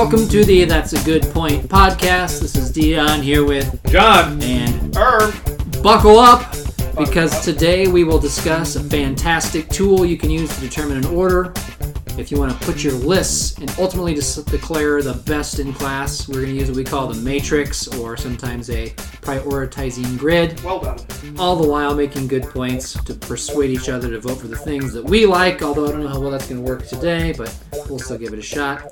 welcome to the That's a Good Point podcast. This is Dion here with John. and Irv. buckle up because today we will discuss a fantastic tool you can use to determine an order. If you want to put your lists and ultimately declare the best in class, we're going to use what we call the matrix or sometimes a prioritizing grid. Well done. all the while making good points to persuade each other to vote for the things that we like. Although I don't know how well that's going to work today, but we'll still give it a shot.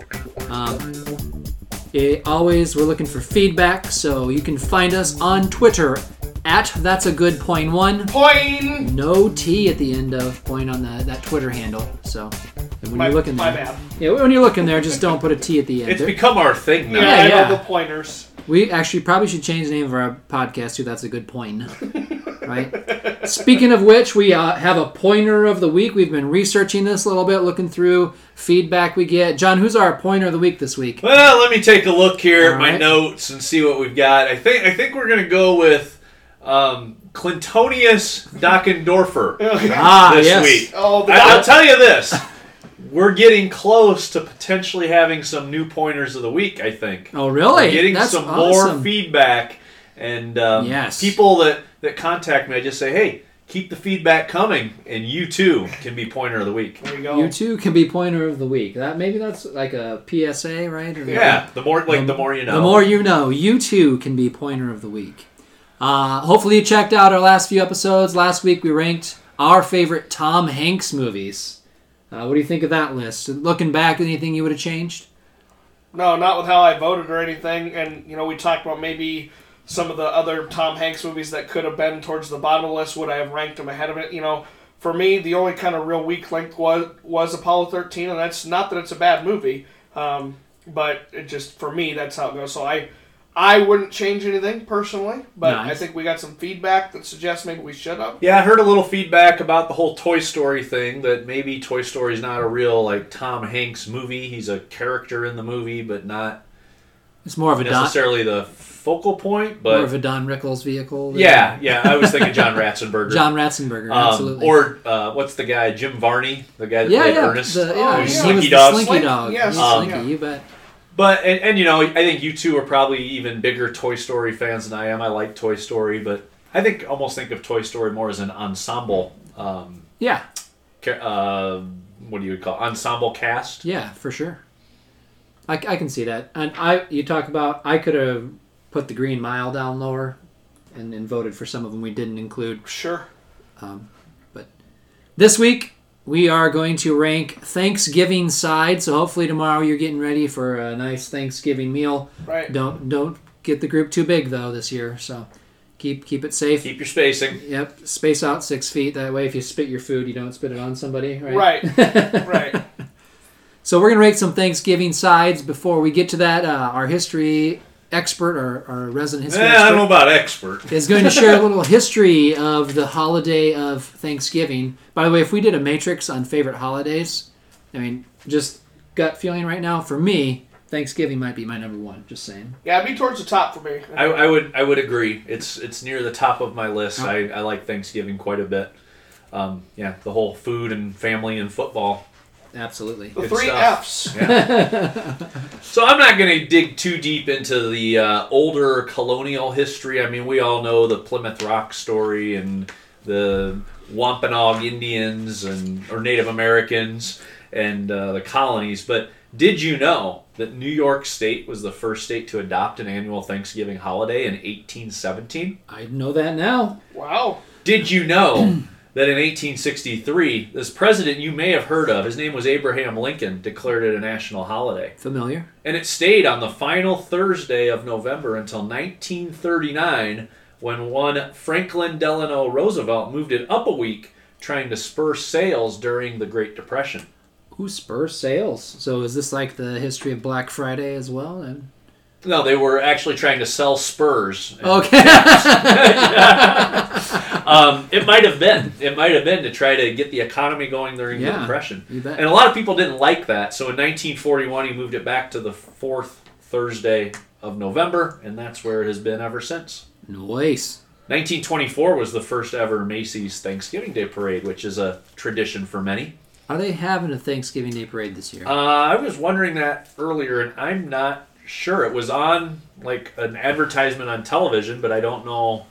Um, it, always, we're looking for feedback, so you can find us on Twitter at that's a good point one. Point. No T at the end of point on the, that Twitter handle. So and when My, you're looking my there, bad. yeah, when you're looking there, just don't put a T at the end. It's There- become our thing now. Yeah, Yeah, I know the pointers. We actually probably should change the name of our podcast to That's a Good Point. right? Speaking of which, we uh, have a pointer of the week. We've been researching this a little bit, looking through feedback we get. John, who's our pointer of the week this week? Well, let me take a look here at my right. notes and see what we've got. I think I think we're gonna go with um, Clintonius Dockendorfer Ah, this yes. week. Oh, the I, I'll tell you this: we're getting close to potentially having some new pointers of the week. I think. Oh, really? We're getting That's some awesome. more feedback, and um, Yes. people that that contact me, I just say, hey. Keep the feedback coming, and you too can be pointer of the week. There you go. You too can be pointer of the week. That maybe that's like a PSA, right? Or Yeah, the more like the more you know. The more you know, you too can be pointer of the week. Uh, hopefully, you checked out our last few episodes. Last week, we ranked our favorite Tom Hanks movies. Uh, what do you think of that list? Looking back, anything you would have changed? No, not with how I voted or anything. And you know, we talked about maybe some of the other Tom Hanks movies that could have been towards the bottom of the list. Would I have ranked them ahead of it? You know, for me, the only kind of real weak link was was Apollo thirteen, and that's not that it's a bad movie, um, but it just for me that's how it goes. So I. I wouldn't change anything personally, but I think we got some feedback that suggests maybe we should have. Yeah, I heard a little feedback about the whole Toy Story thing that maybe Toy Story is not a real like Tom Hanks movie. He's a character in the movie, but not It's more of a Don, necessarily the focal point. but more of a Don Rickles vehicle. than- yeah, yeah, I was thinking John Ratzenberger. John Ratzenberger, Um, absolutely. or uh, what's the guy? Jim Varney, the guy that yeah, played yeah, Ernest. the, yeah, Oh, he yeah. was Slinky the Dog. Slinky Slink- Dog. yes, He's um, Slinky, you bet. But and, and you know, I think you two are probably even bigger Toy Story fans than I am. I like Toy Story, but I think almost think of Toy Story more as an ensemble. Um, Yeah, ca- uh, what do you call ensemble cast? yeah, for sure. I, I can see that. And I, you talk about, I could have put the Green Mile down lower, and, and voted for some of them we didn't include. Sure. Um, but this week we are going to rank Thanksgiving side. So hopefully tomorrow you're getting ready for a nice Thanksgiving meal. Right. Don't don't get the group too big though this year. So keep keep it safe. Keep your spacing. Yep, space out six feet. That way, if you spit your food, you don't spit it on somebody. Right. Right. Right. So we're gonna rank some Thanksgiving sides. Before we get to that, uh, our history expert or our resident history Eh, I don't know expert about expert. is going to share a little history of the holiday of Thanksgiving. By the way, if we did a matrix on favorite holidays, I mean, just gut feeling right now for me, Thanksgiving might be my number one. Just saying. Yeah, it'd be towards the top for me. I, I would I would agree. It's it's near the top of my list. I, I like Thanksgiving quite a bit. Um, yeah, the whole food and family and football. Absolutely. the good three stuff. F's. Yeah. so I'm not going to dig too deep into the uh, older colonial history. I mean, we all know the Plymouth Rock story and the Wampanoag Indians and or Native Americans and uh, the colonies. But did you know that New York State was the first state to adopt an annual Thanksgiving holiday in 1817? I know that now. Wow. Did you know that in 1863, this president you may have heard of, his name was Abraham Lincoln, declared it a national holiday? Familiar. And it stayed on the final Thursday of November until 1939 when one Franklin Delano Roosevelt moved it up a week, trying to spur sales during the Great Depression. Who spurs sales? So is this like the history of Black Friday as well? And No, they were actually trying to sell spurs. okay. Um, it might have been. It might have been to try to get the economy going during the Depression. And a lot of people didn't like that. So in 1941, he moved it back to the fourth Thursday of November, and that's where it has been ever since. Nice. 1924 was the first ever Macy's Thanksgiving Day Parade, which is a tradition for many. Are they having a Thanksgiving Day parade this year? Uh, I was wondering that earlier, and I'm not sure. It was on like an advertisement on television, but I don't know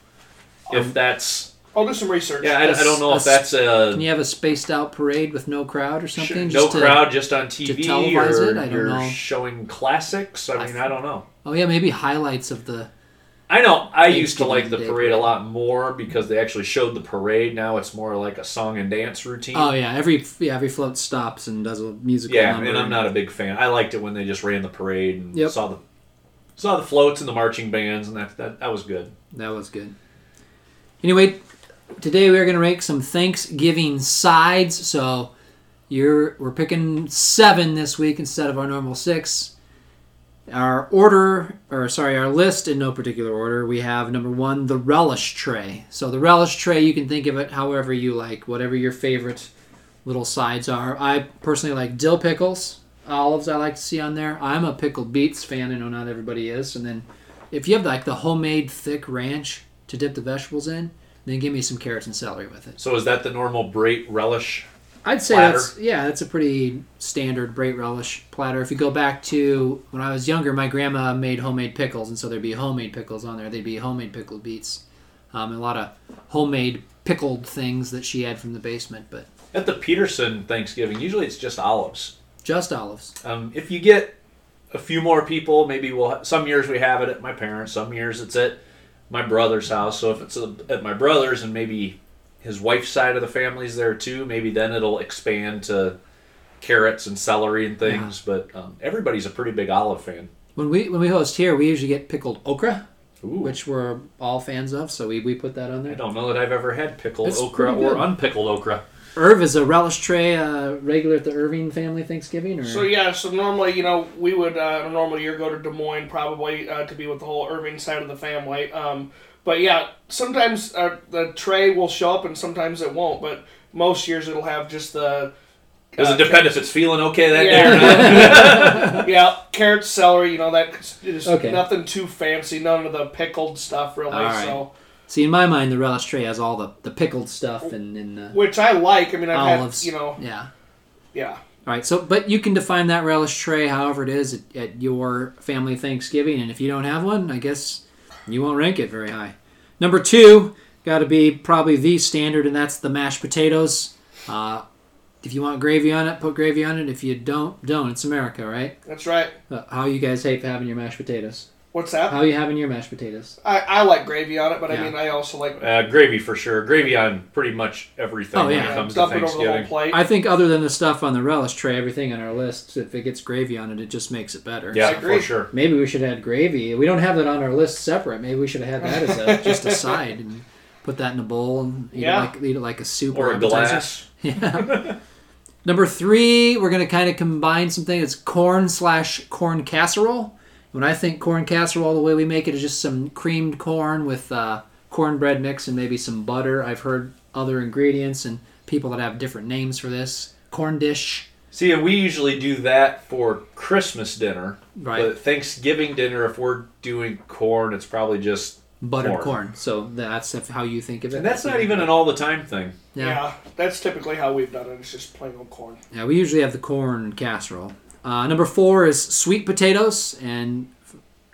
if that's. I'll do some research. Yeah, I, I don't know if that's a Can you have a spaced out parade with no crowd or something? Sure. no to- crowd just on TV, televise or it? I don't you're know. showing classics. I I mean, I don't know. Oh yeah, maybe highlights of the. I know. I used to like the parade a lot more because they actually showed the parade. Now it's more like a song and dance routine. Oh yeah, every yeah every float stops and does a musical. yeah, number. and I'm not a big fan. I liked it when they just ran the parade and Yep. saw the saw the floats and the marching bands, and that that, that was good. That was good. Anyway, today we are going to rank some Thanksgiving sides. So you're we're picking seven this week instead of our normal six. Our order, or sorry, our list in no particular order. We have number one, the relish tray. So the relish tray, you can think of it however you like, whatever your favorite little sides are. I personally like dill pickles, olives. I like to see on there. I'm a pickled beets fan. I know not everybody is. And then if you have like the homemade thick ranch to dip the vegetables in, then give me some carrots and celery with it. So is that the normal Brait relish? I'd say Platter. that's yeah, that's a pretty standard Brait relish platter. If you go back to when I was younger, my grandma made homemade pickles, and so there'd be homemade pickles on there. They'd be homemade pickled beets, um, and a lot of homemade pickled things that she had from the basement, but At the Peterson Thanksgiving, usually it's just olives. just olives. Um, if you get a few more people, maybe we'll. Some years we have it at my parents. Some years it's at my brother's house. So if it's at my brother's and maybe his wife's side of the family's there too, maybe then it'll expand to carrots and celery and things. But um, everybody's a pretty big olive fan. When we when we host here, we usually get pickled okra, Ooh, which we're all fans of, so we, we put that on there. I don't know that I've ever had pickled It's okra pretty or good. unpickled okra. Irv is a relish tray uh, regular at the Irving family Thanksgiving, or So yeah, so normally you know we would uh, in a normal year go to Des Moines probably uh, to be with the whole Irving side of the family. Um, but yeah, sometimes uh, the tray will show up and sometimes it won't. But most years it'll have just the. Does uh, it depend if it's feeling okay that Yeah. day or not? yeah, carrots, celery. You know that is Okay. nothing too fancy. None of the pickled stuff really. All right. So See, in my mind, the relish tray has all the, the pickled stuff and, and the which I like. I mean, I've olives. had you know Yeah. yeah. All right. So, but you can define that relish tray however it is at, at your family Thanksgiving, and if you don't have one, I guess you won't rank it very high. Number two, got to be probably the standard, and that's the mashed potatoes. Uh, if you want gravy on it, put gravy on it. If you don't, don't. It's America, right? That's right. Uh, how you guys hate having your mashed potatoes? What's that? How you having your mashed potatoes? I, I like gravy on it, but Yeah. I mean I also like Uh, gravy for sure. Gravy on pretty much everything Oh, when yeah. it comes to dump it over the whole Thanksgiving. plate. I think other than the stuff on the relish tray, everything on our list, if it gets gravy on it, it just makes it better. Yeah, I agree. for sure. Maybe we should add gravy. We don't have that on our list separate. Maybe we should have had that as a just a side and put that in a bowl and eat, Yeah. it, like, eat it like a soup Or a appetizer. glass. Yeah. Number three, we're gonna kind of combine something. It's corn slash corn casserole. When I think corn casserole, the way we make it is just some creamed corn with uh, cornbread mix and maybe some butter. I've heard other ingredients and people that have different names for this. Corn dish, See, and we usually do that for Christmas dinner. right? But Thanksgiving dinner, if we're doing corn, it's probably just. Buttered corn. corn. So that's how you think of it. And that's not even an all the time thing. yeah. Yeah. that's typically how we've done it. It's just plain old corn. Yeah, we usually have the corn casserole. Uh, number four is sweet potatoes, and f-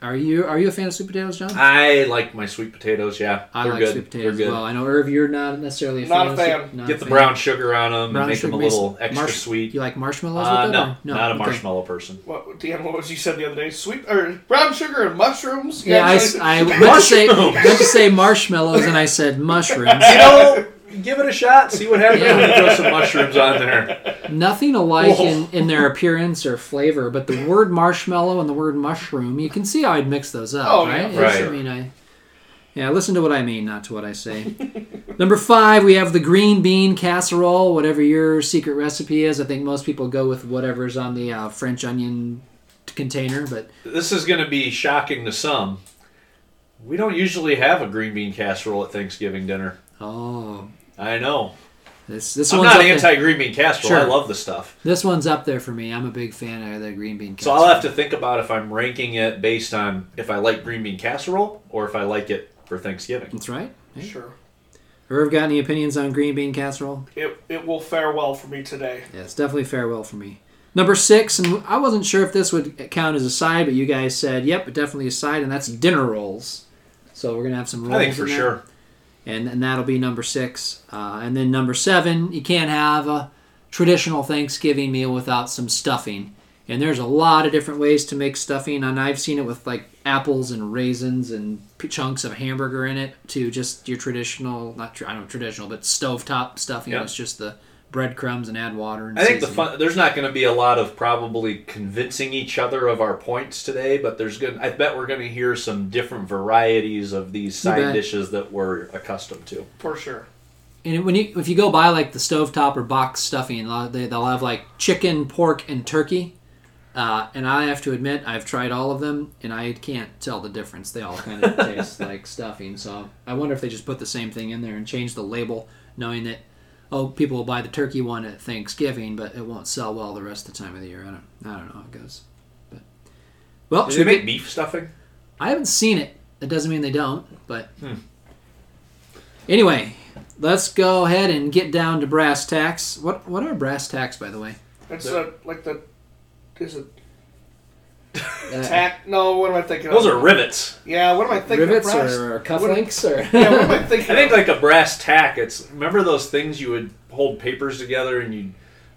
are you are you a fan of sweet potatoes, John? I like my sweet potatoes. Yeah, I they're like good. sweet potatoes they're as well. I know Irv, you're not necessarily a Not fan. a of fan. sweet- not Get a the fan. brown sugar on them Brown and make them a little extra marsh- sweet. You like marshmallows Uh, with no, them? or- not a okay. marshmallow person. What Dan? What was you said the other day? Sweet or brown sugar and mushrooms? Yeah, I meant, to say, meant to say marshmallows, and I said mushrooms. You know, give it a shot. See what happens Yeah. when throw some mushrooms on there. Nothing alike in, in their appearance or flavor, but the word marshmallow and the word mushroom, you can see how I'd mix those up, Oh, right? yeah, right. I mean, I yeah, listen to what I mean, not to what I say. Number five, we have the green bean casserole. Whatever your secret recipe is, I think most people go with whatever's on the uh, French onion container, but This is going to be shocking to some. We don't usually have a green bean casserole at Thanksgiving dinner. oh, I know. this this I'm one's not anti green bean casserole. I love the stuff. This one's up there for me. I'm a big fan of the green bean casserole. So. I'll have to think about if I'm ranking it based on if I like green bean casserole or if I like it for Thanksgiving. That's right. Sure. Irv, got any opinions on green bean casserole? It it will fare well for me today. Yeah, it's definitely farewell for me. Number six, and I wasn't sure if this would count as a side, but you guys said, yep, definitely a side, and that's dinner rolls. So we're gonna have some rolls. I think for in there. sure. And and that'll be number six. Uh, and then number seven, you can't have a traditional Thanksgiving meal without some stuffing. And there's a lot of different ways to make stuffing, and I've seen it with like apples and raisins and p- chunks of hamburger in it to just your traditional, not tr- I don't know traditional, but stovetop stuffing. Yeah. It's just the breadcrumbs and add water. And I think the fun. There's not going to be a lot of probably convincing each other of our points today, but there's going. I bet we're going to hear some different varieties of these side dishes that we're accustomed to. For sure. And when you if you go buy like the stovetop or box stuffing, a lot- they, they'll have like chicken, pork, and turkey. Uh, and I have to admit, I've tried all of them, and I can't tell the difference. They all kind of taste like stuffing. So I wonder if they just put the same thing in there and change the label, knowing that oh, people will buy the turkey one at Thanksgiving, but it won't sell well the rest of the time of the year. I don't, I don't know how it goes. But well, Do they we make beef stuffing? I haven't seen it. That doesn't mean they don't, but Hmm. anyway, let's go ahead and get down to brass tacks. What what are brass tacks, by the way? It's The- uh, like the is it Uh, tack? No, what am I thinking? Those of? are rivets. yeah. What am I thinking? rivets of brass? or cufflinks or Yeah, what am I thinking? I think of? like a brass tack. It's remember those things you would hold papers together and you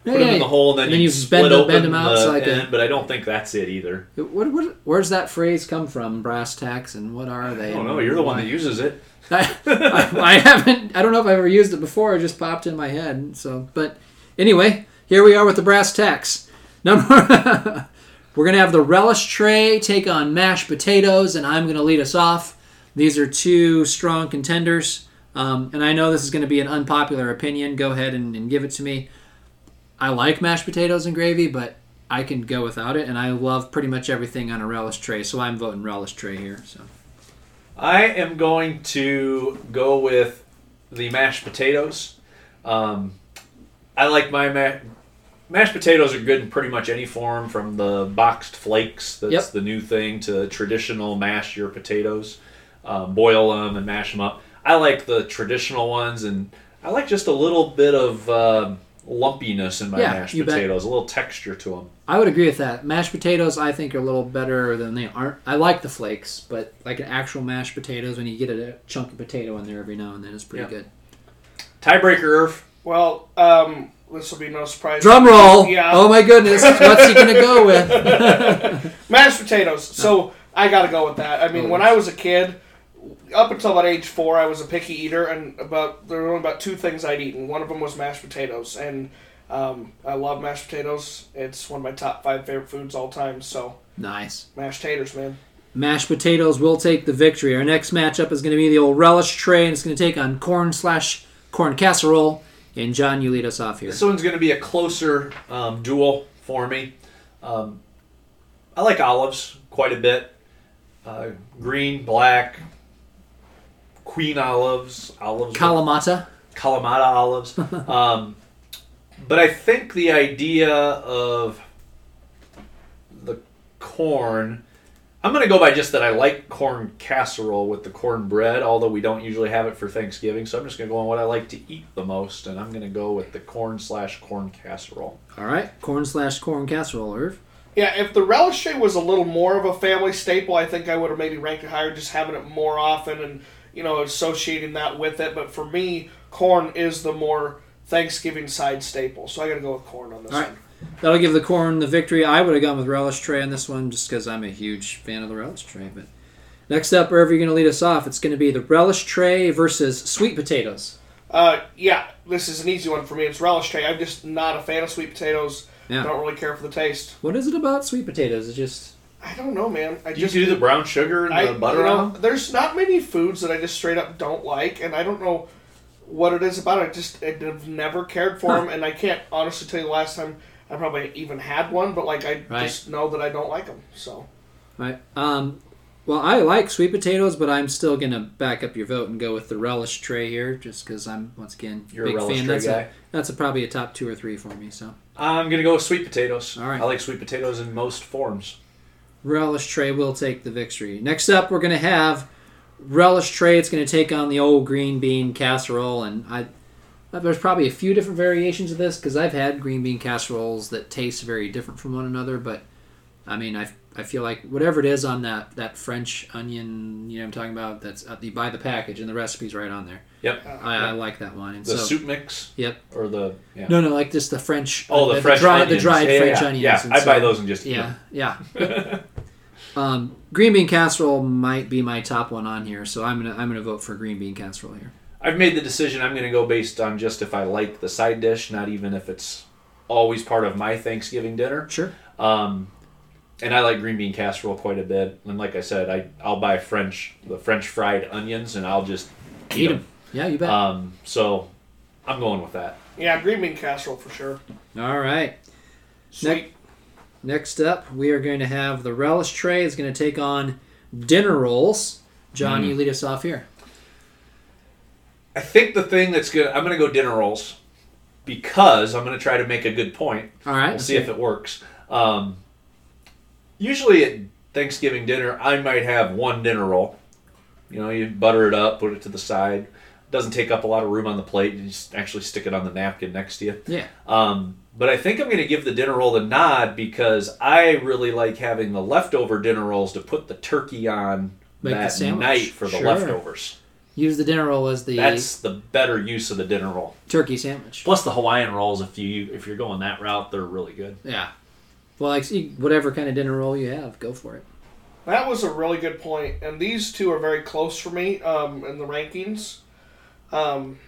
Yeah, put them yeah. in the hole and then, And then you you split bend them- open bend them out the so like a- But I don't think that's it either. What, what where's that phrase come from? Brass tacks and what are they? I don't know. You're the one that uses it. I, I, I haven't. I don't know if I've ever used it before. It just popped in my head. So, but anyway, here we are with the brass tacks. Number. we're gonna have the relish tray take on mashed potatoes, and I'm gonna lead us off. These are two strong contenders, um, and I know this is gonna be an unpopular opinion. Go ahead and, and give it to me. I like mashed potatoes and gravy, but I can go without it, and I love pretty much everything on a relish tray. So I'm voting relish tray here. So. I am going to go with the mashed potatoes. Um, I like my ma- mashed potatoes are good in pretty much any form, from the boxed flakes that's Yep. the new thing to traditional mash your potatoes, um, boil them and mash them up. I like the traditional ones, and I like just a little bit of uh, lumpiness in my Yeah, mashed you bet. potatoes, a little texture to them. I would agree with that. Mashed potatoes, I think, are a little better than they aren't. I like the flakes, but like an actual mashed potatoes, when you get a chunk of potato in there every now and then, is pretty Yeah. good. Tiebreaker, Irv. Well, um, this will be no surprise. Drum roll! Yeah. Oh my goodness, what's he gonna go with? Mashed potatoes. So I got to go with that. I mean, when. I was a kid, up until about age four, I was a picky eater, and about there were only about two things I'd eat, and one of them was mashed potatoes. And um, I love mashed potatoes. It's one of my top five favorite foods all time. So nice. mashed taters, man. Mashed potatoes will take the victory. Our next matchup is gonna be the old relish tray, and it's gonna take on corn slash corn casserole. And John, you lead us off here. This one's going to be a closer um, duel for me. Um, I like olives quite a bit. Uh, green, black, queen olives, olives, with- Kalamata. Kalamata olives. um, but I think the idea of the corn, I'm going to go by just that I like corn casserole with the corn bread, although we don't usually have it for Thanksgiving. So I'm just going to go on what I like to eat the most, and I'm going to go with the corn slash corn casserole. All right, corn slash corn casserole, Irv. Yeah, if the relish tray was a little more of a family staple, I think I would have maybe ranked it higher, just having it more often and you know associating that with it. But for me, corn is the more Thanksgiving side staple, so I got to go with corn on this All right. One. That'll give the corn the victory. I would have gone with relish tray on this one just because I'm a huge fan of the relish tray. But next up, Irv, you're going to lead us off. It's going to be the relish tray versus sweet potatoes. Uh, yeah, this is an easy one for me. It's relish tray. I'm just not a fan of sweet potatoes. Yeah. Don't really care for the taste. What is it about sweet potatoes? It's just I don't know, man. I You just do the brown sugar and I, the butter you know, on there's not many foods that I just straight up don't like, and I don't know what it is about it. I just I've never cared for Huh. them, and I can't honestly tell you the last time I probably even had one. But like I Right. just know that I don't like them. So right. Um, well, I like sweet potatoes, but I'm still going to back up your vote and go with the relish tray here, just because I'm once again You're a big relish fan. tray That's guy. a that's a, probably a top two or three for me. So I'm going to go with sweet potatoes. All right. I like sweet potatoes in most forms. relish tray will take the victory. Next up, we're going to have relish tray, it's going to take on the old green bean casserole, and I. There's probably a few different variations of this because I've had green bean casseroles that taste very different from one another. But I mean, I, I feel like whatever it is on that, that French onion, you know, what I'm talking about. That's uh, you buy the package and the recipe's right on there. Yep. I, I like that one. And The so, soup mix. Yep. Or the yeah. No, no, like just the French. Oh, the, uh, fresh dry, the dried yeah, French yeah, onions. Yeah, I so- buy those and just Yeah, yeah. um, green bean casserole might be my top one on here, so I'm gonna I'm gonna vote for green bean casserole here. I've made the decision. I'm going to go based on just if I like the side dish, not even if it's always part of my Thanksgiving dinner. Sure. Um, and I like green bean casserole quite a bit. And like I said, I I'll buy French the French fried onions and I'll just eat, Eat them. them. Yeah, you bet. Um, so I'm going with that. Yeah, green bean casserole for sure. All right. Sweet. Next up, we are going to have the relish tray is going to take on dinner rolls. John, Mm. you lead us off here. I think the thing that's good, I'm going to go dinner rolls because I'm going to try to make a good point. All right. We'll see if it works. Um, usually at Thanksgiving dinner, I might have one dinner roll. You know, you butter it up, put it to the side. Doesn't take up a lot of room on the plate. You just actually stick it on the napkin next to you. Yeah. Um, but I think I'm going to give the dinner roll the nod because I really like having the leftover dinner rolls to put the turkey on Make that night for the Sure. leftovers. Use the dinner roll as the That's the better use of the dinner roll. turkey sandwich. Plus the Hawaiian rolls, if you if you're going that route, they're really good. Yeah. Well, like see, whatever kind of dinner roll you have, go for it. That was a really good point, and these two are very close for me um, in the rankings. Um,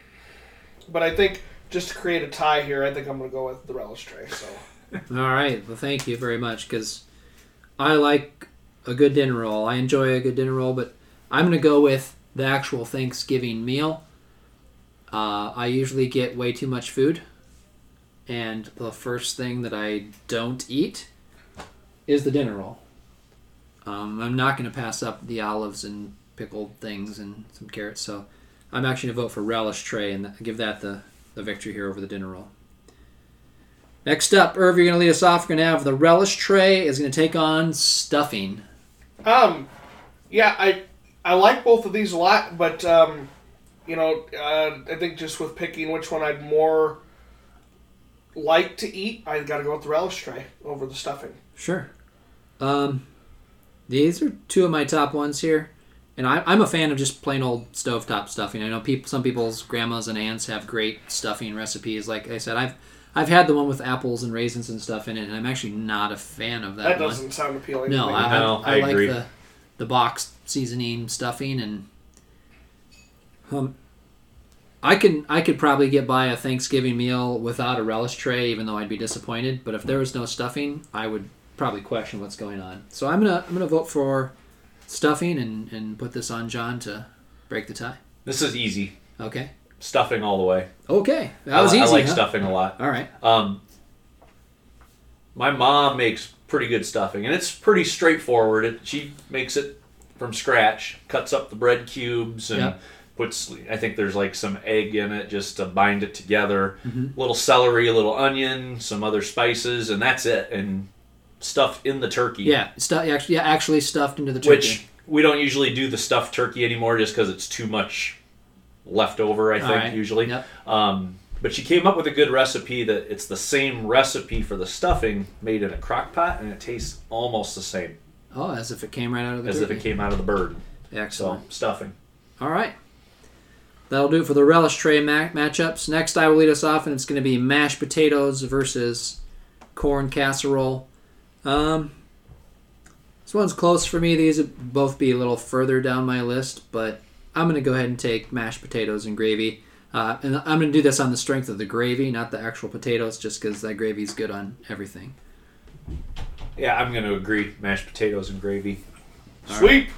but I think just to create a tie here, I think I'm going to go with the relish tray. So All right. Well, thank you very much because I like a good dinner roll. I enjoy a good dinner roll, but I'm going to go with the actual Thanksgiving meal. Uh, I usually get way too much food, and the first thing that I don't eat is the dinner roll. Um, I'm not going to pass up the olives and pickled things and some carrots, so I'm actually going to vote for relish tray and give that the, the victory here over the dinner roll. Next up, Irv, you're going to lead us off. We're going to have the relish tray is going to take on stuffing. Um, yeah, I I like both of these a lot, but um, you know, uh, I think just with picking which one I'd more like to eat, I got to go with the relish tray over the stuffing. Sure. Um, these are two of my top ones here, and I, I'm a fan of just plain old stovetop stuffing. I know people, some people's grandmas and aunts have great stuffing recipes. Like I said, I've I've had the one with apples and raisins and stuff in it, and I'm actually not a fan of that, That, one. doesn't sound appealing. No, to me. I, No, I, I like agree. the the box seasoning stuffing and um I can I could probably get by a Thanksgiving meal without a relish tray even though I'd be disappointed, but if there was no stuffing, I would probably question what's going on. So I'm going to I'm to vote for stuffing and and put this on John to break the tie. This is easy. Okay. Stuffing all the way. Okay. That was I, easy. I like huh? stuffing a lot. All right. Um, my mom makes pretty good stuffing, and it's pretty straightforward. It, she makes it from scratch, cuts up the bread cubes, and puts. I think there's like some egg in it just to bind it together. Mm-hmm. Little celery, a little onion, some other spices, and that's it. And stuffed in the turkey. Yeah, stuff actually yeah, actually stuffed into the turkey. Which we don't usually do the stuffed turkey anymore, just because it's too much left over. I think right. usually. Yep. Um, but she came up with a good recipe that it's the same recipe for the stuffing made in a crock pot, and it tastes almost the same Oh, as if it came right out of the as turkey. if it came out of the bird. Excellent. So stuffing. All right. That'll do it for the relish tray ma- matchups. Next, I will lead us off, and it's going to be mashed potatoes versus corn casserole. Um, this one's close for me. These would both be a little further down my list, but I'm going to go ahead and take mashed potatoes and gravy. Uh, and I'm going to do this on the strength of the gravy, not the actual potatoes, just because that gravy's good on everything. Yeah, I'm going to agree. Mashed potatoes and gravy. Sweet.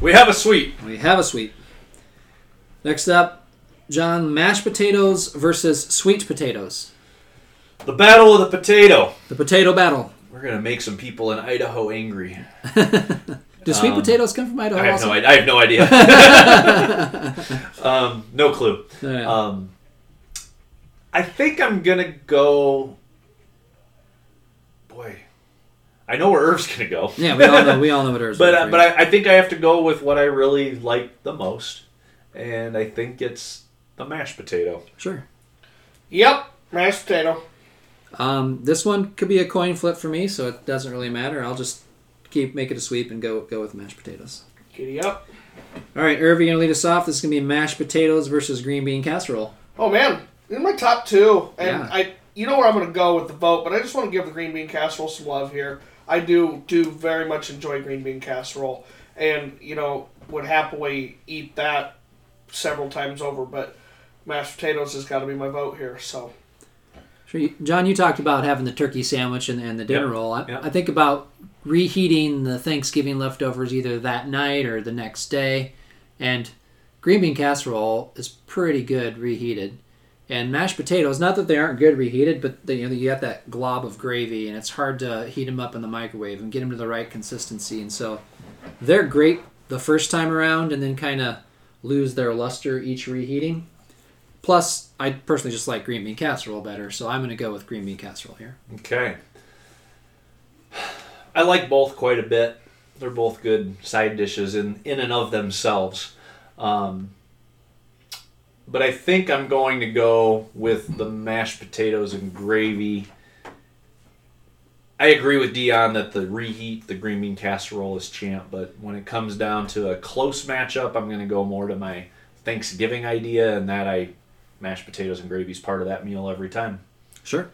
We have a sweet. We have a sweet. Next up, John, mashed potatoes versus sweet potatoes. The battle of the potato. The potato battle. We're going to make some people in Idaho angry. Do sweet Um, potatoes come from Idaho? I have also? no idea. I have no idea. um, no clue. Yeah. Um, I think I'm gonna go. Boy, I know where Irv's gonna go. Yeah, we all know. We all know what hers. But was, uh, but I, I think I have to go with what I really like the most, and I think it's the mashed potato. sure. Yep, mashed potato. Um, this one could be a coin flip for me, so it doesn't really matter. I'll just keep make it a sweep and go go with mashed potatoes. Giddy up. All right, Irv, you're gonna lead us off. This is gonna be mashed potatoes versus green bean casserole. Oh man, in my top two, and Yeah. I, you know where I'm going to go with the vote, but I just want to give the green bean casserole some love here. I do do very much enjoy green bean casserole, and you know would happily eat that several times over. But mashed potatoes has got to be my vote here. So Sure, John, you talked about having the turkey sandwich and, and the dinner Yep, roll. I, yep. I think about reheating the Thanksgiving leftovers either that night or the next day, and green bean casserole is pretty good reheated. And mashed potatoes, not that they aren't good reheated, but they, you, know, you got that glob of gravy, and it's hard to heat them up in the microwave and get them to the right consistency. And so they're great the first time around, and then kind of lose their luster each reheating. Plus, I personally just like green bean casserole better, so I'm going to go with green bean casserole here. Okay. I like both quite a bit. They're both good side dishes in in and of themselves. Um, but I think I'm going to go with the mashed potatoes and gravy. I agree with Dion that the reheat, the green bean casserole is champ, but when it comes down to a close matchup, I'm going to go more to my Thanksgiving idea, and that I mashed potatoes and gravy is part of that meal every time. Sure.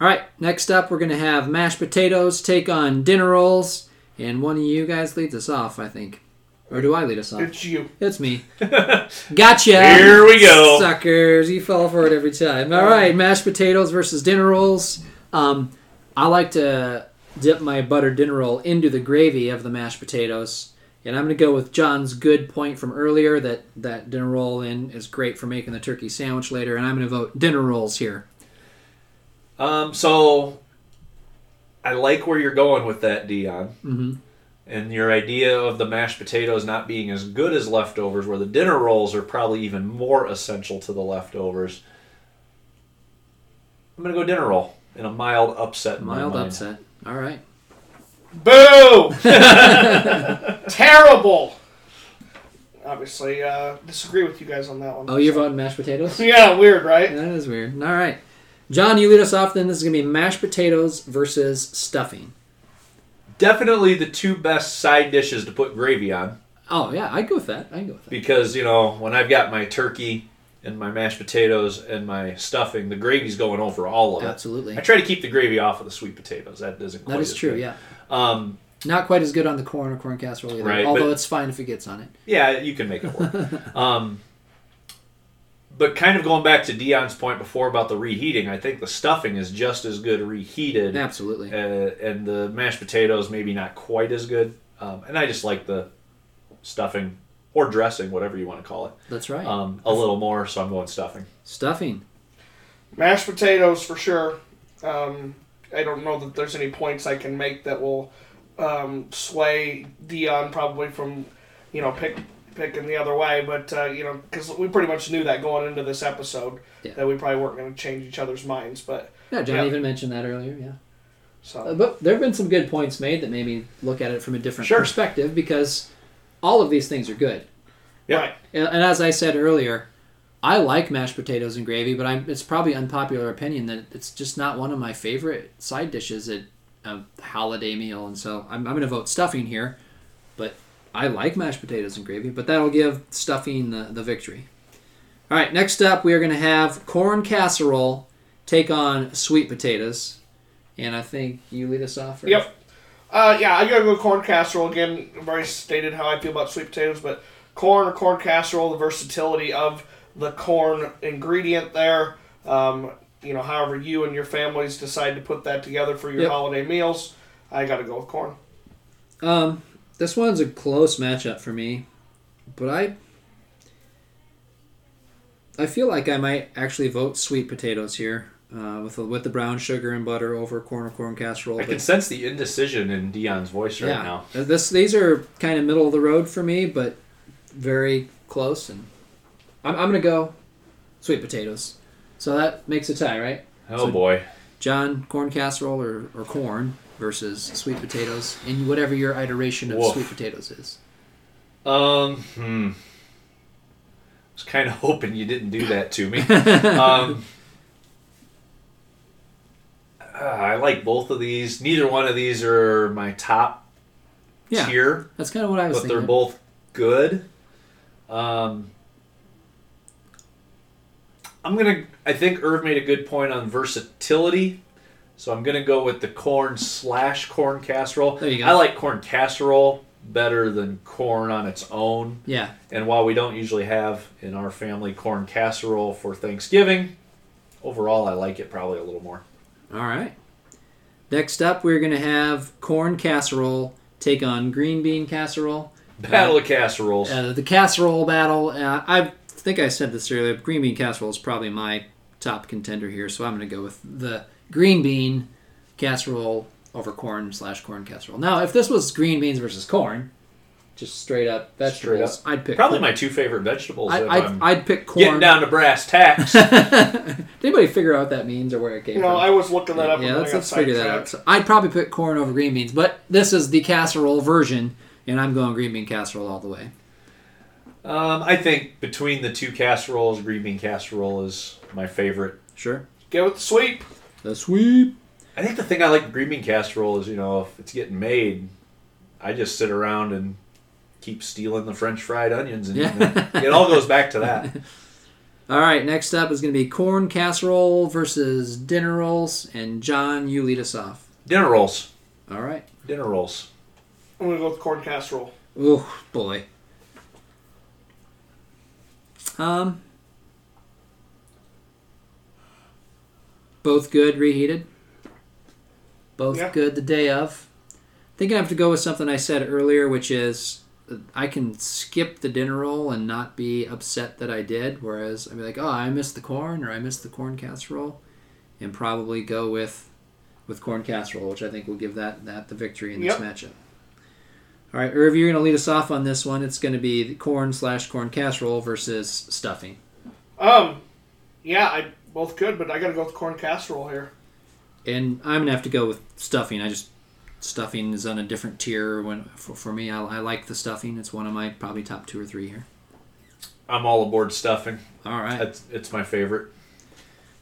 All right, next up, we're going to have mashed potatoes take on dinner rolls, and one of you guys leads us off, I think. Or do I lead us off? it's you. It's me. Gotcha. Here we go. Suckers. You fall for it every time. All right, mashed potatoes versus dinner rolls. Um, I like to dip my buttered dinner roll into the gravy of the mashed potatoes. And I'm going to go with John's good point from earlier that that dinner roll in is great for making the turkey sandwich later. And I'm going to vote dinner rolls here. Um, so I like where you're going with that, Dion. hmm And your idea of the mashed potatoes not being as good as leftovers, where the dinner rolls are probably even more essential to the leftovers. I'm gonna go dinner roll in a mild upset. in my Mild mind. upset. All right. Boo! Terrible. Obviously, uh, disagree with you guys on that one. Oh, you're voting mashed potatoes? Yeah, weird, right? That is weird. All right. John, you lead us off then. This is going to be mashed potatoes versus stuffing. Definitely the two best side dishes to put gravy on, Oh, yeah, I'd go with that. I'd go with that. because you know when I've got my turkey and my mashed potatoes and my stuffing, the gravy's going over all of it. Absolutely. I try to keep the gravy off of the sweet potatoes. That doesn't. Quite That is true, good. yeah. Um, Not quite as good on the corn or corn casserole either, Right, although but- it's fine if it gets on it. Yeah, you can make it work. um, but kind of going back to Dion's point before about the reheating, I think the stuffing is just as good reheated, Absolutely. uh, and the mashed potatoes maybe not quite as good. Um, and I just like the stuffing or dressing, whatever you want to call it, That's right. um, a little more. So I'm going stuffing. Stuffing. Mashed potatoes for sure. Um, I don't know that there's any points I can make that will um, sway Dion probably from, you know, pick picking the other way. But uh, you know, because we pretty much knew that going into this episode Yeah. that we probably weren't going to change each other's minds. But Yeah, John Yeah. even mentioned that earlier, yeah. so Uh, but there have been some good points made that made me look at it from a different Sure. perspective because all of these things are good. Yeah. right, And and as I said earlier, I like mashed potatoes and gravy, but I'm, it's probably unpopular opinion that it's just not one of my favorite side dishes at a holiday meal, and so I'm, I'm going to vote stuffing here. But I like mashed potatoes and gravy, but that'll give stuffing the, the victory. All right, next up we are going to have corn casserole take on sweet potatoes, and I think you lead us off. first. Yep. Uh, yeah, I gotta go corn casserole again. I've already stated how I feel about sweet potatoes, but corn or corn casserole, the versatility of the corn ingredient there. Um, you know, however you and your families decide to put that together for your Yep. holiday meals, I gotta go with corn. Um, this one's a close matchup for me, but I I feel like I might actually vote sweet potatoes here uh, with the, with the brown sugar and butter over corn or corn casserole. I can sense the indecision in Dion's voice right yeah, now. this these are kind of middle of the road for me, but very close, and I'm, I'm gonna go sweet potatoes. So that makes a tie, right? Oh So- boy. John, corn casserole or, or corn, versus sweet potatoes in whatever your iteration of Woof. sweet potatoes is. Um, hmm. I was kind of hoping you didn't do that to me. um, uh, I like both of these. Neither one of these are my top Yeah, tier, that's kind of what I was but thinking. they're both good. Um, I'm gonna. I think Irv made a good point on versatility, so I'm gonna go with the corn slash corn casserole. There you go. I like corn casserole better than corn on its own. Yeah, And while we don't usually have in our family corn casserole for Thanksgiving, overall I like it probably a little more. all right. Next up, we're gonna have corn casserole take on green bean casserole. Battle of casseroles. Uh, the casserole battle. Uh, I think I said this earlier. Green bean casserole is probably my top contender here, so I'm going to go with the green bean casserole over corn slash corn casserole. Now, if this was green beans versus corn, just straight up vegetables, Straight I'd pick Probably corn. my two favorite vegetables. I, I'd, I'm I'd pick corn. getting down to brass tacks. Did anybody figure out what that means or where it came from? You know, from? I was looking that up. yeah, let's, let's figure that out. So I'd probably put corn over green beans, but this is the casserole version, and I'm going green bean casserole all the way. um, I think between the two casseroles, green bean casserole is my favorite. Sure. Go with the sweep. The sweep. I think the thing I like green bean casserole is, you know, if it's getting made, I just sit around and keep stealing the French fried onions, and Yeah. it all goes back to that. All right, next up is going to be corn casserole versus dinner rolls, and John, you lead us off. Dinner rolls, All right. dinner rolls. I'm gonna go with corn casserole. Oh boy. Um. Both good, reheated. Both Yeah. good the day of. I think I have to go with something I said earlier, which is I can skip the dinner roll and not be upset that I did. Whereas I'd be like, oh, I missed the corn or I missed the corn casserole, and probably go with with corn casserole, which I think will give that that the victory in this Yep. matchup. All right, Irv, you're going to lead us off on this one. It's going to be the corn slash corn casserole versus stuffing. Um, yeah, I both good, but I gotta go with corn casserole here. And I'm going to have to go with stuffing. I just stuffing is on a different tier when for, for me. I, I like the stuffing. It's one of my probably top two or three here. I'm all aboard stuffing. All right, It's, it's my favorite.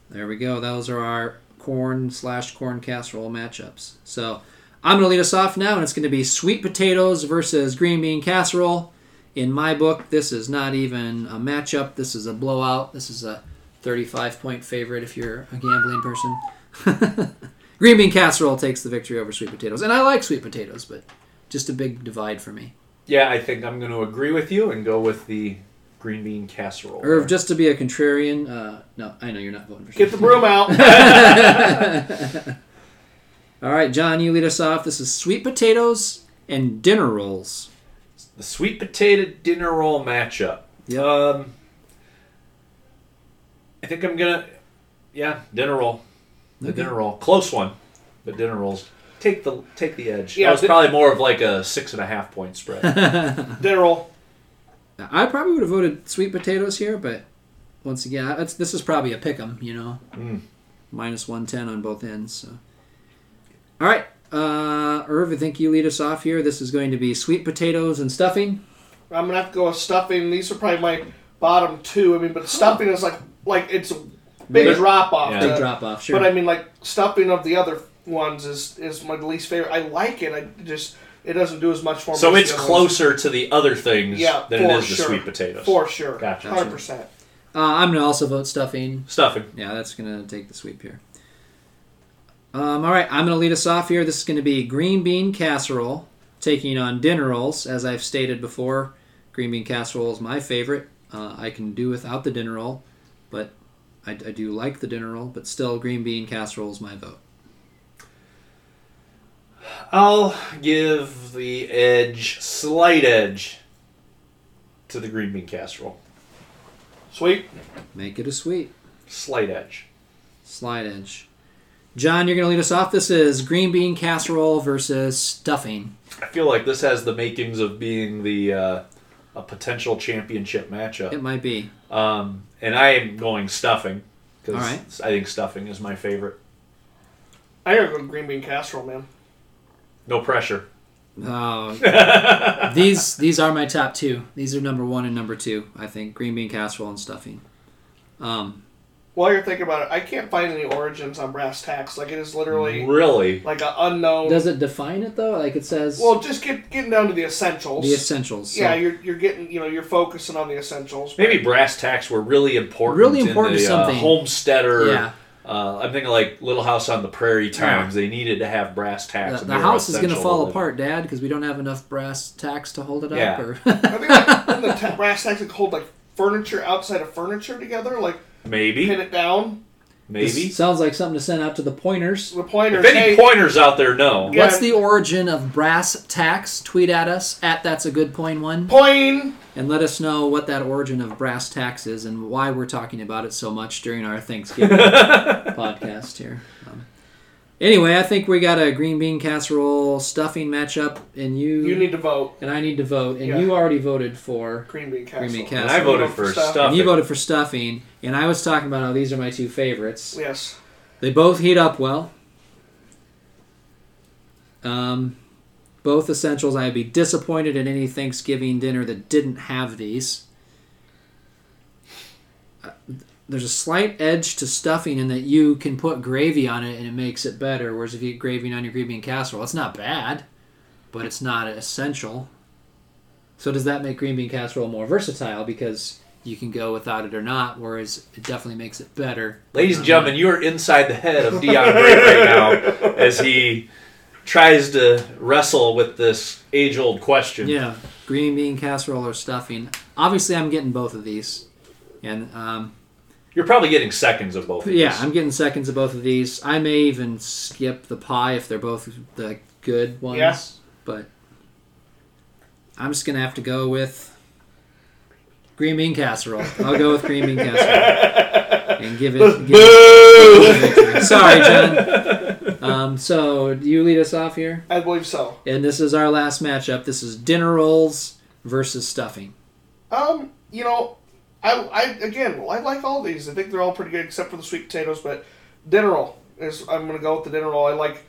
there we go. Those are our corn slash corn casserole matchups. So I'm going to lead us off now, and it's going to be sweet potatoes versus green bean casserole. In my book, this is not even a matchup. This is a blowout. This is a 35 point favorite if you're a gambling person. green bean casserole takes the victory over sweet potatoes. And I like sweet potatoes, but just a big divide for me. Yeah, I think I'm going to agree with you and go with the green bean casserole. Or just to be a contrarian, uh, no, I know you're not voting for Get the broom out. All right, John, you lead us off. This is sweet potatoes and dinner rolls. the sweet potato dinner roll matchup. Yep. Um, I think I'm gonna, yeah, dinner roll. The Okay. dinner roll, close one, but dinner rolls take the take the edge. Yeah, that was di- probably more of like a six and a half point spread. Dinner roll. I probably would have voted sweet potatoes here, but once again, it's, this is probably a pick 'em, you know. Mm. Minus 110 on both ends. So. All right, uh, Irv, I think you lead us off here. This is going to be sweet potatoes and stuffing. I'm gonna have to go with stuffing. These are probably my bottom two. I mean, but stuffing is like like it's a big Big- drop off. Yeah. Big drop off, sure. But I mean, like stuffing of the other ones is is my least favorite. I like it. I just it doesn't do as much for me. so as it's the other ones. closer to the other things Yeah, than it for is the sweet potatoes. for sure. Gotcha. Hundred percent. uh, I'm going to also vote stuffing. Stuffing. Yeah, that's going to take the sweep here. Um, all right, I'm going to lead us off here. This is going to be green bean casserole taking on dinner rolls. As I've stated before, green bean casserole is my favorite. Uh, I can do without the dinner roll, but I, I do like the dinner roll. But still, green bean casserole is my vote. I'll give the edge, slight edge, to the green bean casserole. Sweet. Make it a sweep. Slight edge. Slight edge. John, you're going to lead us off. This is green bean casserole versus stuffing. I feel like this has the makings of being the uh, a potential championship matchup. It might be. Um, and I am going stuffing because All right. I think stuffing is my favorite. I gotta go green bean casserole, man. No pressure. Oh, these these are my top two. These are number one and number two. I think green bean casserole and stuffing. Um, While you're thinking about it, I can't find any origins on brass tacks. Like it is literally Really? like an unknown. does it define it though? Like it says well, just get getting down to the essentials. the essentials. So yeah, you're you're getting you know you're focusing on the essentials. Maybe brass tacks were really important. Really important in to the, uh, something. homesteader. Yeah. Uh, I'm thinking like Little House on the Prairie times. They needed to have brass tacks. the, and the were house is going to essential fall live. apart, Dad, because we don't have enough brass tacks to hold it Yeah. up. Or I think like in the ta- brass tacks that hold like furniture outside of furniture together, like Maybe. pin it down. Maybe. This sounds like something to send out to the pointers. The pointer. If any hey, pointers out there know, Yeah. What's the origin of brass tacks? Tweet at us at that's a good point one, point. and let us know what that origin of brass tacks is and why we're talking about it so much during our Thanksgiving podcast here. Um, anyway, I think we got a green bean casserole stuffing matchup, and you, You need to vote. and I need to vote, and Yeah. you already voted for, Green bean casserole. bean and casserole. I voted for for stuff. stuff. and you voted for stuffing, and I was talking about how these are my two favorites. Yes. They both heat up well. Um, both essentials. I'd be disappointed in any Thanksgiving dinner that didn't have these. Uh, There's a slight edge to stuffing in that you can put gravy on it and it makes it better. Whereas if you get gravy on your green bean casserole, it's not bad, but it's not essential. So does that make green bean casserole more versatile because you can go without it or not? Whereas it definitely makes it better. Ladies and gentlemen, you are inside the head of Dion Braid right now as he tries to wrestle with this age-old question. Yeah, green bean casserole or stuffing. Obviously, I'm getting both of these, and um, You're probably getting seconds of both. Of these. yeah, these. I'm getting seconds of both of these. I may even skip the pie if they're both the good ones. Yeah. But I'm just gonna have to go with green bean casserole. I'll go with green bean casserole and give it. Give it victory. Sorry, John. Um, so do you lead us off here? I believe so. And this is our last matchup. This is dinner rolls versus stuffing. Um, you know, I, I again, I like all these. I think they're all pretty good except for the sweet potatoes. But dinner roll is I'm gonna go with the dinner roll. I like,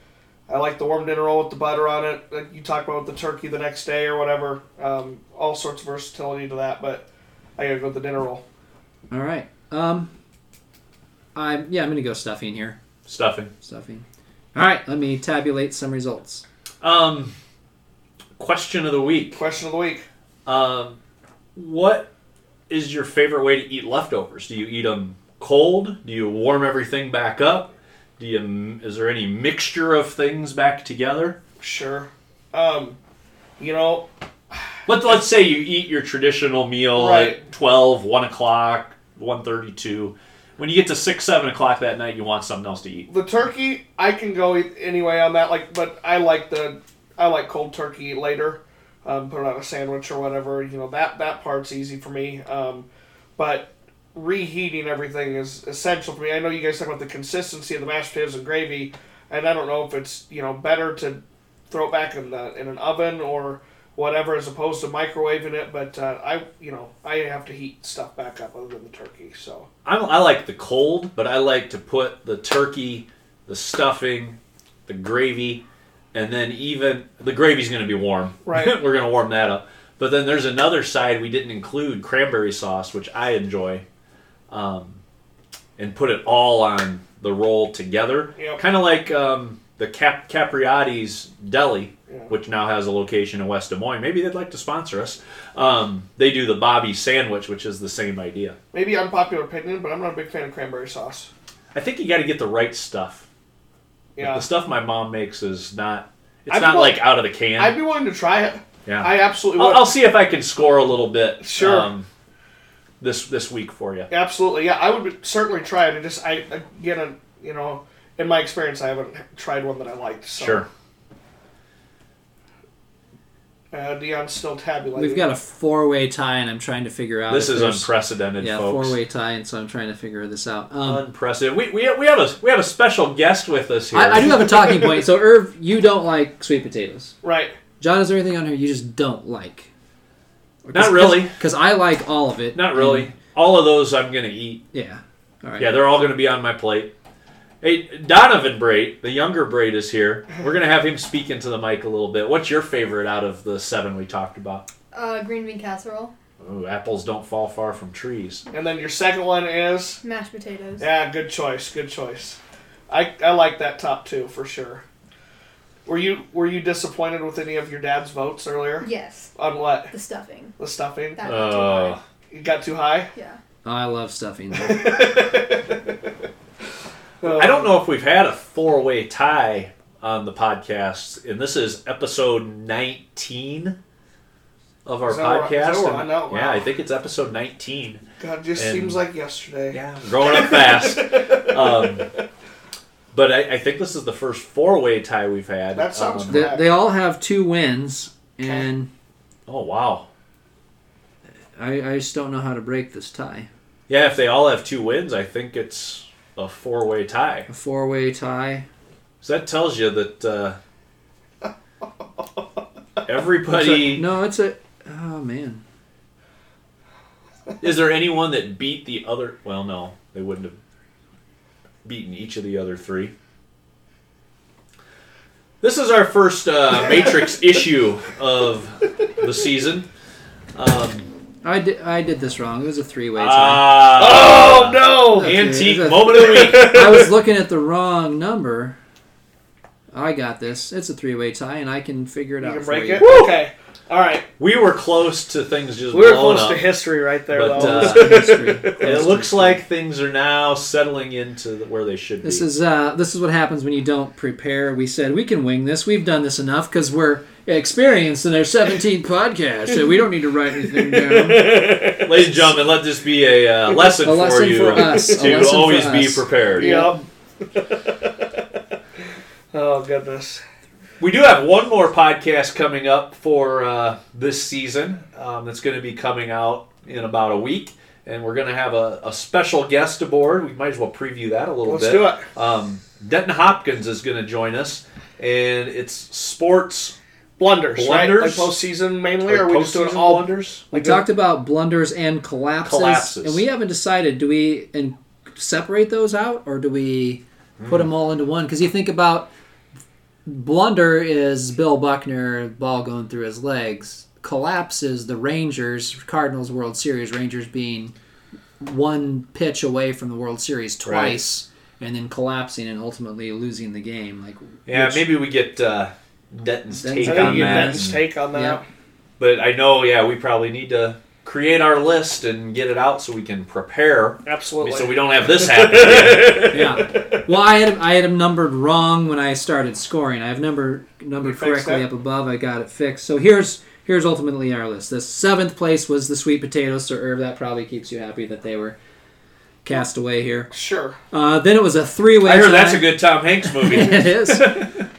I like the warm dinner roll with the butter on it. Like you talk about with the turkey the next day or whatever. Um, all sorts of versatility to that. But I gotta go with the dinner roll. All right. Um, I yeah, I'm gonna go stuffing here. Stuffing. Stuffing. All right. Let me tabulate some results. Um, question of the week. Question of the week. Um, what is your favorite way to eat leftovers? Do you eat them cold? Do you warm everything back up? Do you? Is there any mixture of things back together? Sure. Um, you know, Let's let's say you eat your traditional meal Right. at 12, 1 o'clock, 1.32. When you get to 6, 7 o'clock that night, you want something else to eat. the turkey I can go anyway on that. Like, but I like the I like cold turkey later. Um, put it on a sandwich or whatever. You know that that part's easy for me. Um, but reheating everything is essential for me. I know you guys talk about the consistency of the mashed potatoes and gravy, and I don't know if it's you know better to throw it back in the in an oven or whatever as opposed to microwaving it. But uh, I you know I have to heat stuff back up other than the turkey. So I, I like the cold, but I like to put the turkey, the stuffing, the gravy, and then even the gravy's going to be warm. Right. We're going to warm that up. But then there's another side we didn't include cranberry sauce, which I enjoy, um, and put it all on the roll together. Yep. Kind of like um, the Cap- Capriotti's Deli, Yeah. which now has a location in West Des Moines. Maybe they'd like to sponsor us. Um, they do the Bobbie sandwich, which is the same idea. maybe unpopular opinion, but I'm not a big fan of cranberry sauce. I think you got to get the right stuff. Like, Yeah. the stuff my mom makes is not. It's I'd not like out of the can. I'd be willing to try it. yeah. I absolutely. I'll, I'll see if I can score a little bit. Sure. Um, this this week for you. absolutely, yeah. I would certainly try it. I just, I again, you know, in my experience, I haven't tried one that I liked. So. Sure. Uh, Dion's still tabulating. We've got a four-way tie, and I'm trying to figure out. This is unprecedented, Yeah, folks. four-way tie, and so I'm trying to figure this out. Um, Unprecedented. We, we, we have a we have a special guest with us here. I, I do have a talking point. So, Irv, you don't like sweet potatoes. right. John, is there anything on here you just don't like? Not really. Because I like all of it. Not really. and- All of those I'm gonna eat. yeah. All right. Yeah, they're all gonna be on my plate. Hey, Donovan Braid, the younger Braid, is here. We're gonna have him speak into the mic a little bit. What's your favorite out of the seven we talked about? Uh, green bean casserole, Ooh, apples don't fall far from trees. And then your second one is mashed potatoes. yeah, good choice, good choice. I I like that top two for sure. Were you were you disappointed with any of your dad's votes earlier? Yes, On what? the stuffing. The stuffing? That got too Uh, high. You got too high? Yeah. Oh, I love stuffing. I don't know if we've had a four-way tie on the podcast, and this is episode 19 of our Is that right? Is podcast. that right? and- No, Yeah, wow. I think it's episode 19. God, it just And- seems like yesterday. Yeah, growing up fast. um, but I, I think this is the first four-way tie we've had. That sounds Um, they, they all have two wins, and oh wow. I, I just don't know how to break this tie. Yeah, if they all have two wins, I think it's a four-way tie. A four-way tie. So that tells you that uh, everybody. No, it's a. Oh man. Is there anyone that beat the other? Well, no, they wouldn't have beaten each of the other three. This is our first uh, Matrix issue of the season. Um, I did, I did this wrong. It was a three-way tie. ah, Oh no! Okay, Antique it's a- moment of the week. I was looking at the wrong number. I got this. It's a three-way tie, and I can figure it You out can for break you. it. Okay. All right. We were close to things just We were blowing close up. to history right there, But, though. uh, History. It looks like things are now settling into the, where they should This be. is uh, this is what happens when you don't prepare. We said we can wing this. We've done this enough because we're experienced in our 17th podcast. So we don't need to write anything down. Ladies and gentlemen, let this be a uh, lesson, A lesson for you for us. A to for always be prepared. yep. oh goodness. We do have one more podcast coming up for uh, this season um, that's going to be coming out in about a week. And we're going to have a, a special guest aboard. We might as well preview that a little Let's bit. do it. Um, Denton Hopkins is going to join us. And it's sports Blunders, right? Blunders? Like postseason mainly, like or are we just doing all blunders. We talked about blunders and collapses, Collapses. and we haven't decided. Do we and separate those out, or do we put them all into one? Because you think about blunder is Bill Buckner ball going through his legs. Collapse is the Rangers Cardinals World Series. Rangers being one pitch away from the World Series twice, and then collapsing and ultimately losing the game. Like Yeah, which- maybe we get uh, Denton's Denton's take I on think you that. Denton's take on that. But I know, yeah, we probably need to create our list and get it out so we can prepare. Absolutely. So we don't have this happen. again. yeah. Well, I had I had them numbered wrong when I started scoring. I have number numbered correctly up above. I got it fixed. So here's here's ultimately our list. The seventh place was the sweet potatoes. So Irv, that probably keeps you happy that they were cast away here. Sure. Uh, then it was a three way. I heard that's a good Tom Hanks movie. it is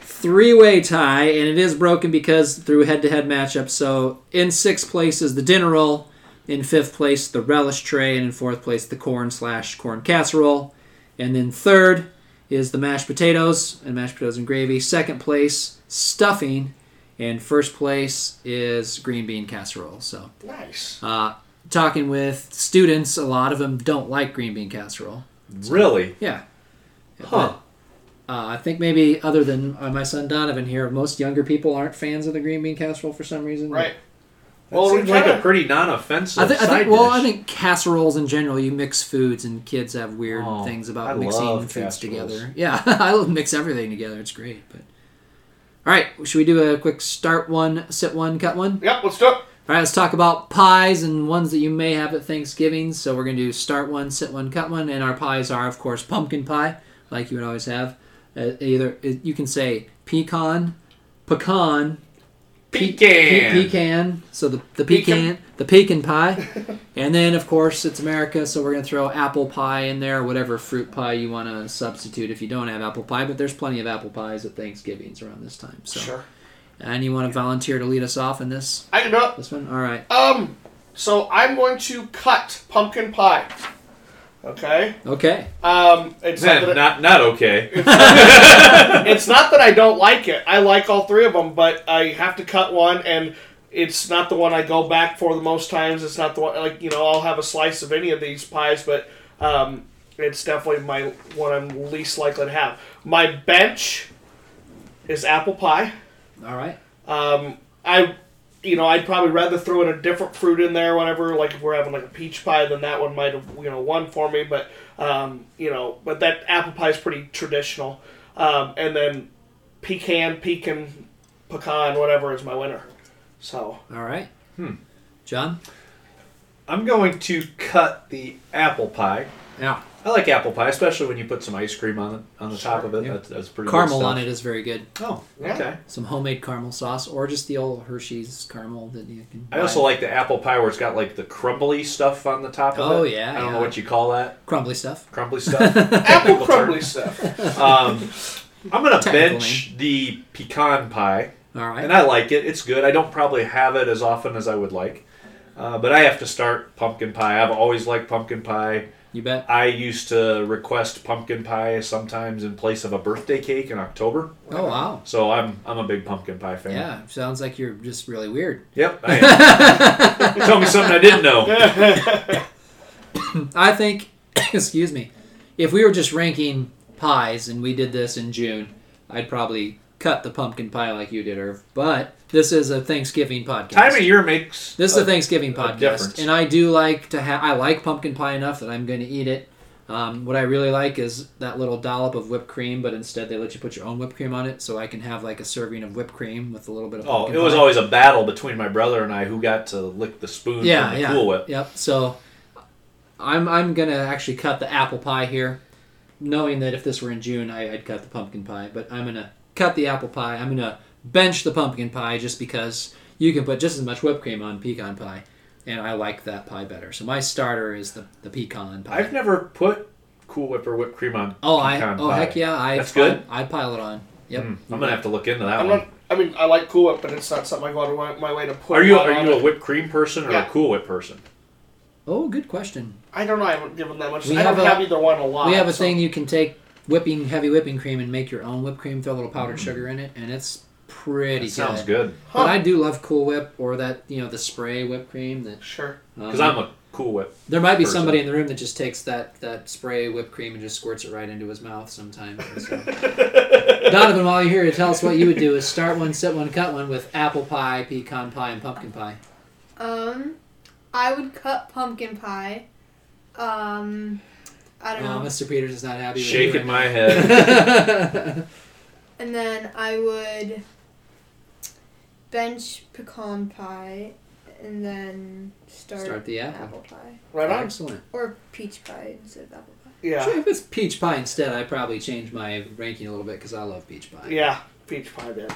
three way tie, and it is broken because through head to head matchup. So in sixth place is the dinner roll, in fifth place the relish tray, and in fourth place the corn slash corn casserole, and then third is the mashed potatoes and mashed potatoes and gravy. Second place stuffing, and first place is green bean casserole. So Nice. uh, talking with students, a lot of them don't like green bean casserole. really? Yeah. Huh. Uh, I think maybe other than uh, my son Donovan here, most younger people aren't fans of the green bean casserole for some reason. Right. Well, Well, it seems like kinda- a pretty non-offensive I think, I think well, dish. I think casseroles in general, you mix foods, and kids have weird Oh, things about I mixing love foods casseroles. together. Yeah, I love mix everything together. It's great. But all right, should we do a quick start one, sit one, cut one? Yep. Let's do it. All right, let's talk about pies and ones that you may have at Thanksgiving. So we're gonna do start one, sit one, cut one, and our pies are, of course, pumpkin pie, like you would always have. Uh, either you can say pecan, pecan, pe- Pecan. pe- pecan. So the the Pecan. pecan, the pecan pie, and then of course it's America, so we're gonna throw apple pie in there, whatever fruit pie you want to substitute if you don't have apple pie. But there's plenty of apple pies at Thanksgivings around this time. So, Sure. and you want to volunteer to lead us off in this I can do it. this one? All right. Um. So I'm going to cut pumpkin pie. Okay. Okay. Um. It's not, that not not okay. it's not that I don't like it. I like all three of them, but I have to cut one, and it's not the one I go back for the most times. It's not the one like you know I'll have a slice of any of these pies, but um, It's definitely my one I'm least likely to have. My bench is apple pie. All right. Um, I, you know, I'd probably rather throw in a different fruit in there whenever, like if we're having like a peach pie, then that one might have, you know, won for me. But, um, you know, but that apple pie is pretty traditional. Um, and then pecan, pecan, pecan, whatever is my winner. So All right. Hmm. John. I'm going to cut the apple pie. Yeah. I like apple pie, especially when you put some ice cream on it on the top of it. Yeah. That's, that's pretty. Caramel good on it is very good. Oh, Yeah. okay. Some homemade caramel sauce, or just the old Hershey's caramel that you can. I also buy. like the apple pie where it's got like the crumbly stuff on the top of Oh, it. yeah, I don't yeah. know what you call that. crumbly stuff. Crumbly stuff. apple Technical crumbly stuff. Um, I'm gonna Technical bench the pecan pie, All right. and I like it. It's good. I don't probably have it as often as I would like, uh, but I have to start pumpkin pie. I've always liked pumpkin pie. You bet. I used to request pumpkin pie sometimes in place of a birthday cake in October. Oh wow. So I'm I'm a big pumpkin pie fan. Yeah. Sounds like you're just really weird. Yep. I am. Tell me something I didn't know. I think, excuse me, if we were just ranking pies and we did this in June, I'd probably cut the pumpkin pie like you did, Irv. But this is a Thanksgiving podcast. Time of year makes. This is a a- Thanksgiving podcast, difference. and I do like to have. I like pumpkin pie enough that I'm going to eat it. Um, what I really like is that little dollop of whipped cream, but instead they let you put your own whipped cream on it, so I can have like a serving of whipped cream with a little bit of. Oh, it was pie. always a battle between my brother and I who got to lick the spoon yeah, from the yeah, Cool Whip. yep. So, I'm I'm gonna actually cut the apple pie here, knowing that if this were in June, I, I'd cut the pumpkin pie, but I'm gonna cut the apple pie. I'm gonna bench the pumpkin pie just because you can put just as much whipped cream on pecan pie, and I like that pie better. So my starter is the the pecan pie. I've never put Cool Whip or whipped cream on oh, I pecan oh pie. heck yeah, I That's good? I, pile it on. Yep. Mm, I'm gonna have to look into that I'm one. not. I mean, I like Cool Whip, but it's not something I go out of my, my way to put. Are you on are you a whipped cream person or Yeah. a Cool Whip person? Oh, good question. I don't know. I haven't given that much. We I don't have a- have either one a lot. we have a so- thing you can take whipping heavy whipping cream and make your own whipped cream. Throw a little powdered sugar in it, and it's pretty That sounds good. good. But I do love Cool Whip or that you know the spray whipped cream. That Sure. um, Because I'm a Cool Whip. there might be person. somebody in the room that just takes that that spray whipped cream and just squirts it right into his mouth sometimes. So. Donovan, while you're here to tell us what you would do, is start one, sit one, cut one with apple pie, pecan pie, and pumpkin pie. Um, I would cut pumpkin pie. Um, I don't Oh, know. Mr. Peters is not happy. with Shaking you my right head. And then I would bench pecan pie, and then start, Start the apple. apple pie Right on. Excellent. or peach pie instead of apple pie. Yeah. Sure, if it's peach pie instead, I probably change my ranking a little bit because I love peach pie. Yeah. Peach pie there.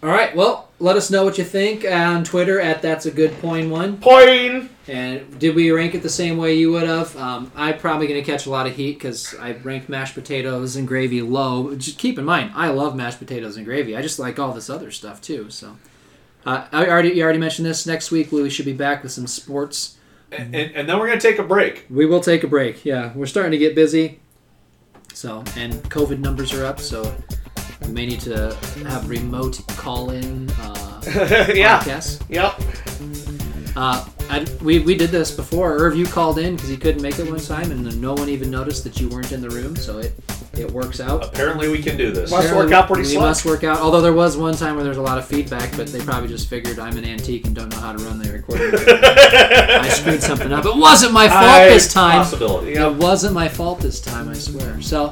All right. Well, let us know what you think on Twitter at that's a good point one. Point. And did we rank it the same way you would have? Um, I'm probably going to catch a lot of heat because I ranked mashed potatoes and gravy low. Just keep in mind, I love mashed potatoes and gravy. I just like all this other stuff too. So, uh, I already you already mentioned this. Next week we should be back with some sports. and, and, and then we're gonna take a break. We will take a break. Yeah, we're starting to get busy. So, and COVID numbers are up, so we may need to have remote call-in uh, yeah. podcasts. Yep. Uh, I, we, we did this before. Irv, you called in because you couldn't make it one time, and no one even noticed that you weren't in the room, so it it works out. Apparently, we can do this. Must Apparently, work out pretty We slick. must work out. Although there was one time where there's a lot of feedback, but they probably just figured I'm an antique and don't know how to run the recording. I screwed something up. It wasn't my fault High this time. Possibility. It wasn't my fault this time, I swear. So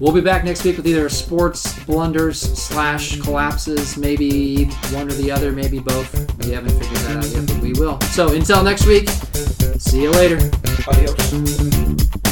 we'll be back next week with either sports blunders slash collapses, maybe one or the other, maybe both. We haven't figured that out yet, but we will. So until next week, see you later. Adios.